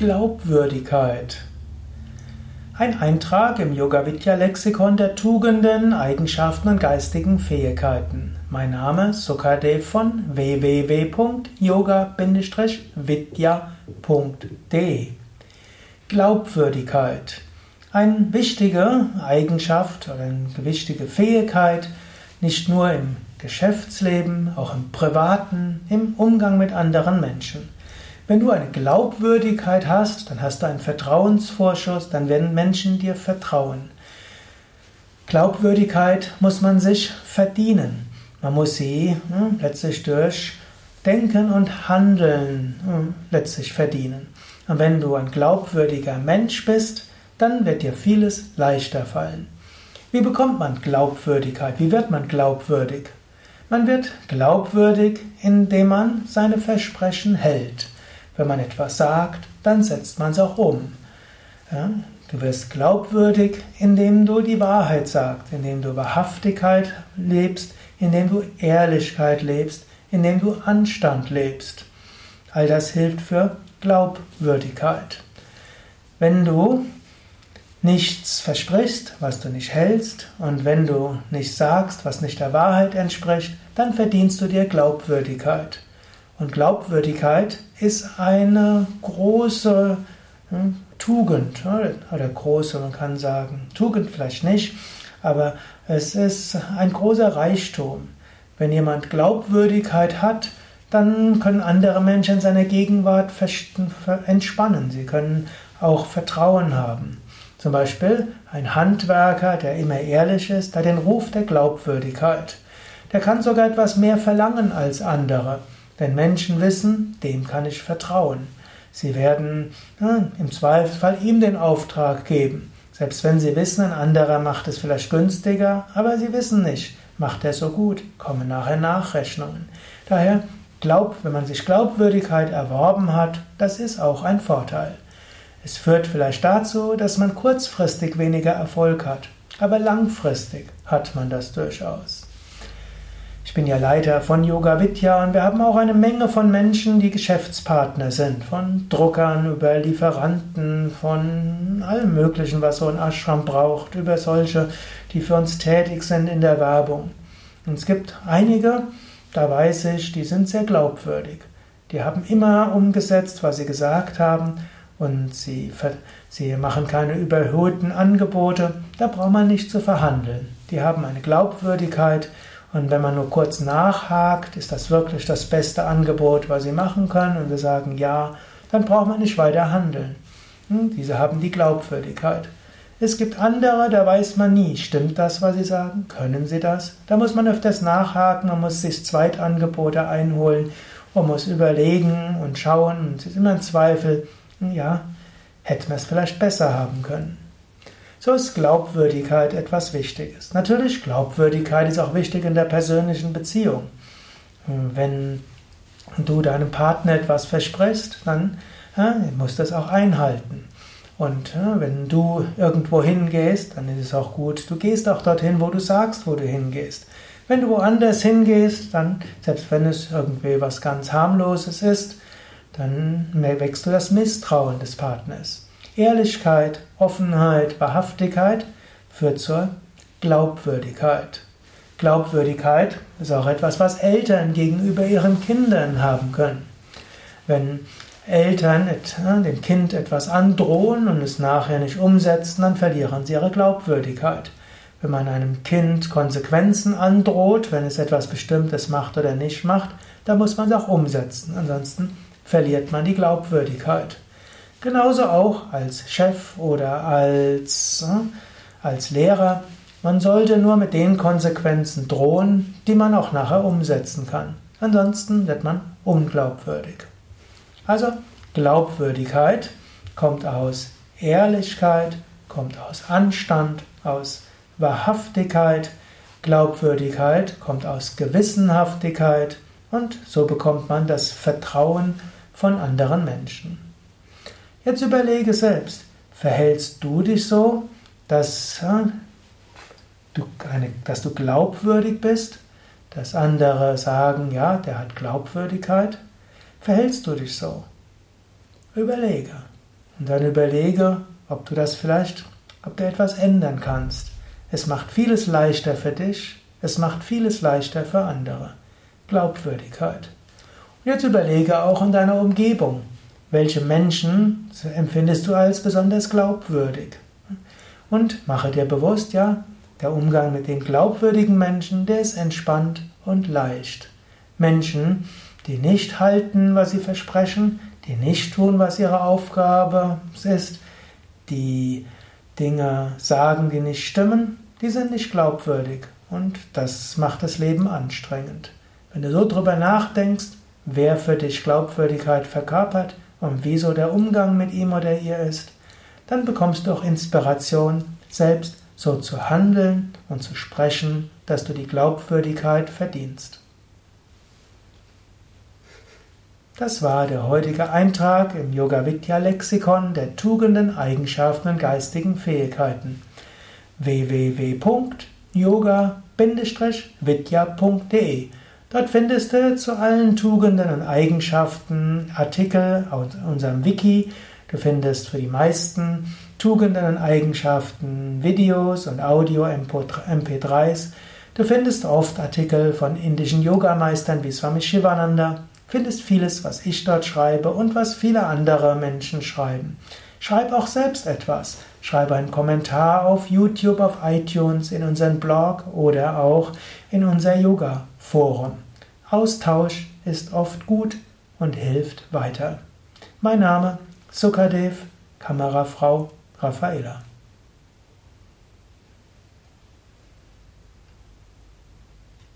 Glaubwürdigkeit. Ein Eintrag im Yoga Vidya Lexikon der Tugenden, Eigenschaften und geistigen Fähigkeiten. Mein Name ist Sukadev von www.yoga-vidya.de. Glaubwürdigkeit. Eine wichtige Eigenschaft oder eine wichtige Fähigkeit, nicht nur im Geschäftsleben, auch im privaten, im Umgang mit anderen Menschen. Wenn du eine Glaubwürdigkeit hast, dann hast du einen Vertrauensvorschuss, dann werden Menschen dir vertrauen. Glaubwürdigkeit muss man sich verdienen. Man muss sie hm, letztlich durch Denken und Handeln hm, letztlich verdienen. Und wenn du ein glaubwürdiger Mensch bist, dann wird dir vieles leichter fallen. Wie bekommt man Glaubwürdigkeit? Wie wird man glaubwürdig? Man wird glaubwürdig, indem man seine Versprechen hält. Wenn man etwas sagt, dann setzt man es auch um. Ja? Du wirst glaubwürdig, indem du die Wahrheit sagst, indem du Wahrhaftigkeit lebst, indem du Ehrlichkeit lebst, indem du Anstand lebst. All das hilft für Glaubwürdigkeit. Wenn du nichts versprichst, was du nicht hältst, und wenn du nicht sagst, was nicht der Wahrheit entspricht, dann verdienst du dir Glaubwürdigkeit. Und Glaubwürdigkeit ist eine große hm, Tugend, oder große, man kann sagen, Tugend vielleicht nicht, aber es ist ein großer Reichtum. Wenn jemand Glaubwürdigkeit hat, dann können andere Menschen in seiner Gegenwart entspannen. Sie können auch Vertrauen haben. Zum Beispiel ein Handwerker, der immer ehrlich ist, hat den Ruf der Glaubwürdigkeit. Der kann sogar etwas mehr verlangen als andere. Denn Menschen wissen, dem kann ich vertrauen. Sie werden ja, im Zweifelsfall ihm den Auftrag geben. Selbst wenn sie wissen, ein anderer macht es vielleicht günstiger, aber sie wissen nicht, macht er so gut, kommen nachher Nachrechnungen. Daher, glaub, wenn man sich Glaubwürdigkeit erworben hat, das ist auch ein Vorteil. Es führt vielleicht dazu, dass man kurzfristig weniger Erfolg hat, aber langfristig hat man das durchaus. Ich bin ja Leiter von Yoga Vidya und wir haben auch eine Menge von Menschen, die Geschäftspartner sind. Von Druckern über Lieferanten, von allem Möglichen, was so ein Ashram braucht, über solche, die für uns tätig sind in der Werbung. Und es gibt einige, da weiß ich, die sind sehr glaubwürdig. Die haben immer umgesetzt, was sie gesagt haben und sie, sie machen keine überhöhten Angebote. Da braucht man nicht zu verhandeln. Die haben eine Glaubwürdigkeit und wenn man nur kurz nachhakt, ist das wirklich das beste Angebot, was Sie machen können, und wir sagen ja, dann braucht man nicht weiter handeln. Hm, diese haben die Glaubwürdigkeit. Es gibt andere, da weiß man nie, stimmt das, was sie sagen? Können sie das? Da muss man öfters nachhaken, man muss sich Zweitangebote einholen und muss überlegen und schauen. Und es ist immer ein Zweifel, hm, ja, hätten wir es vielleicht besser haben können. So ist Glaubwürdigkeit etwas Wichtiges. Natürlich, Glaubwürdigkeit ist auch wichtig in der persönlichen Beziehung. Wenn du deinem Partner etwas versprichst, dann ja, musst du es auch einhalten. Und ja, wenn du irgendwo hingehst, dann ist es auch gut, du gehst auch dorthin, wo du sagst, wo du hingehst. Wenn du woanders hingehst, dann, selbst wenn es irgendwie was ganz harmloses ist, dann wächst du das Misstrauen des Partners. Ehrlichkeit, Offenheit, Wahrhaftigkeit führt zur Glaubwürdigkeit. Glaubwürdigkeit ist auch etwas, was Eltern gegenüber ihren Kindern haben können. Wenn Eltern dem Kind etwas androhen und es nachher nicht umsetzen, dann verlieren sie ihre Glaubwürdigkeit. Wenn man einem Kind Konsequenzen androht, wenn es etwas Bestimmtes macht oder nicht macht, dann muss man es auch umsetzen. Ansonsten verliert man die Glaubwürdigkeit. Genauso auch als Chef oder als, äh, als Lehrer. Man sollte nur mit den Konsequenzen drohen, die man auch nachher umsetzen kann. Ansonsten wird man unglaubwürdig. Also Glaubwürdigkeit kommt aus Ehrlichkeit, kommt aus Anstand, aus Wahrhaftigkeit. Glaubwürdigkeit kommt aus Gewissenhaftigkeit und so bekommt man das Vertrauen von anderen Menschen. Jetzt überlege selbst, verhältst du dich so, dass, du, eine, dass du glaubwürdig bist, dass andere sagen, ja, der hat Glaubwürdigkeit? Verhältst du dich so? Überlege. Und dann überlege, ob du das vielleicht, ob du etwas ändern kannst. Es macht vieles leichter für dich, es macht vieles leichter für andere. Glaubwürdigkeit. Und jetzt überlege auch in deiner Umgebung, welche Menschen empfindest du als besonders glaubwürdig? Und mache dir bewusst, ja, der Umgang mit den glaubwürdigen Menschen, der ist entspannt und leicht. Menschen, die nicht halten, was sie versprechen, die nicht tun, was ihre Aufgabe ist, die Dinge sagen, die nicht stimmen, die sind nicht glaubwürdig und das macht das Leben anstrengend. Wenn du so drüber nachdenkst, wer für dich Glaubwürdigkeit verkörpert und wieso der Umgang mit ihm oder ihr ist, dann bekommst du auch Inspiration, selbst so zu handeln und zu sprechen, dass du die Glaubwürdigkeit verdienst. Das war der heutige Eintrag im Yoga Vidya Lexikon der Tugenden, Eigenschaften und geistigen Fähigkeiten. www.yoga-vidya.de Dort findest du zu allen Tugenden und Eigenschaften Artikel aus unserem Wiki. Du findest für die meisten Tugenden und Eigenschaften Videos und Audio-MP3s. Du findest oft Artikel von indischen Yogameistern wie Swami Shivananda findest vieles, was ich dort schreibe und was viele andere Menschen schreiben. Schreib auch selbst etwas. Schreibe einen Kommentar auf YouTube, auf iTunes, in unseren Blog oder auch in unser Yoga-Forum. Austausch ist oft gut und hilft weiter. Mein Name Sukadev, Kamerafrau Raffaela.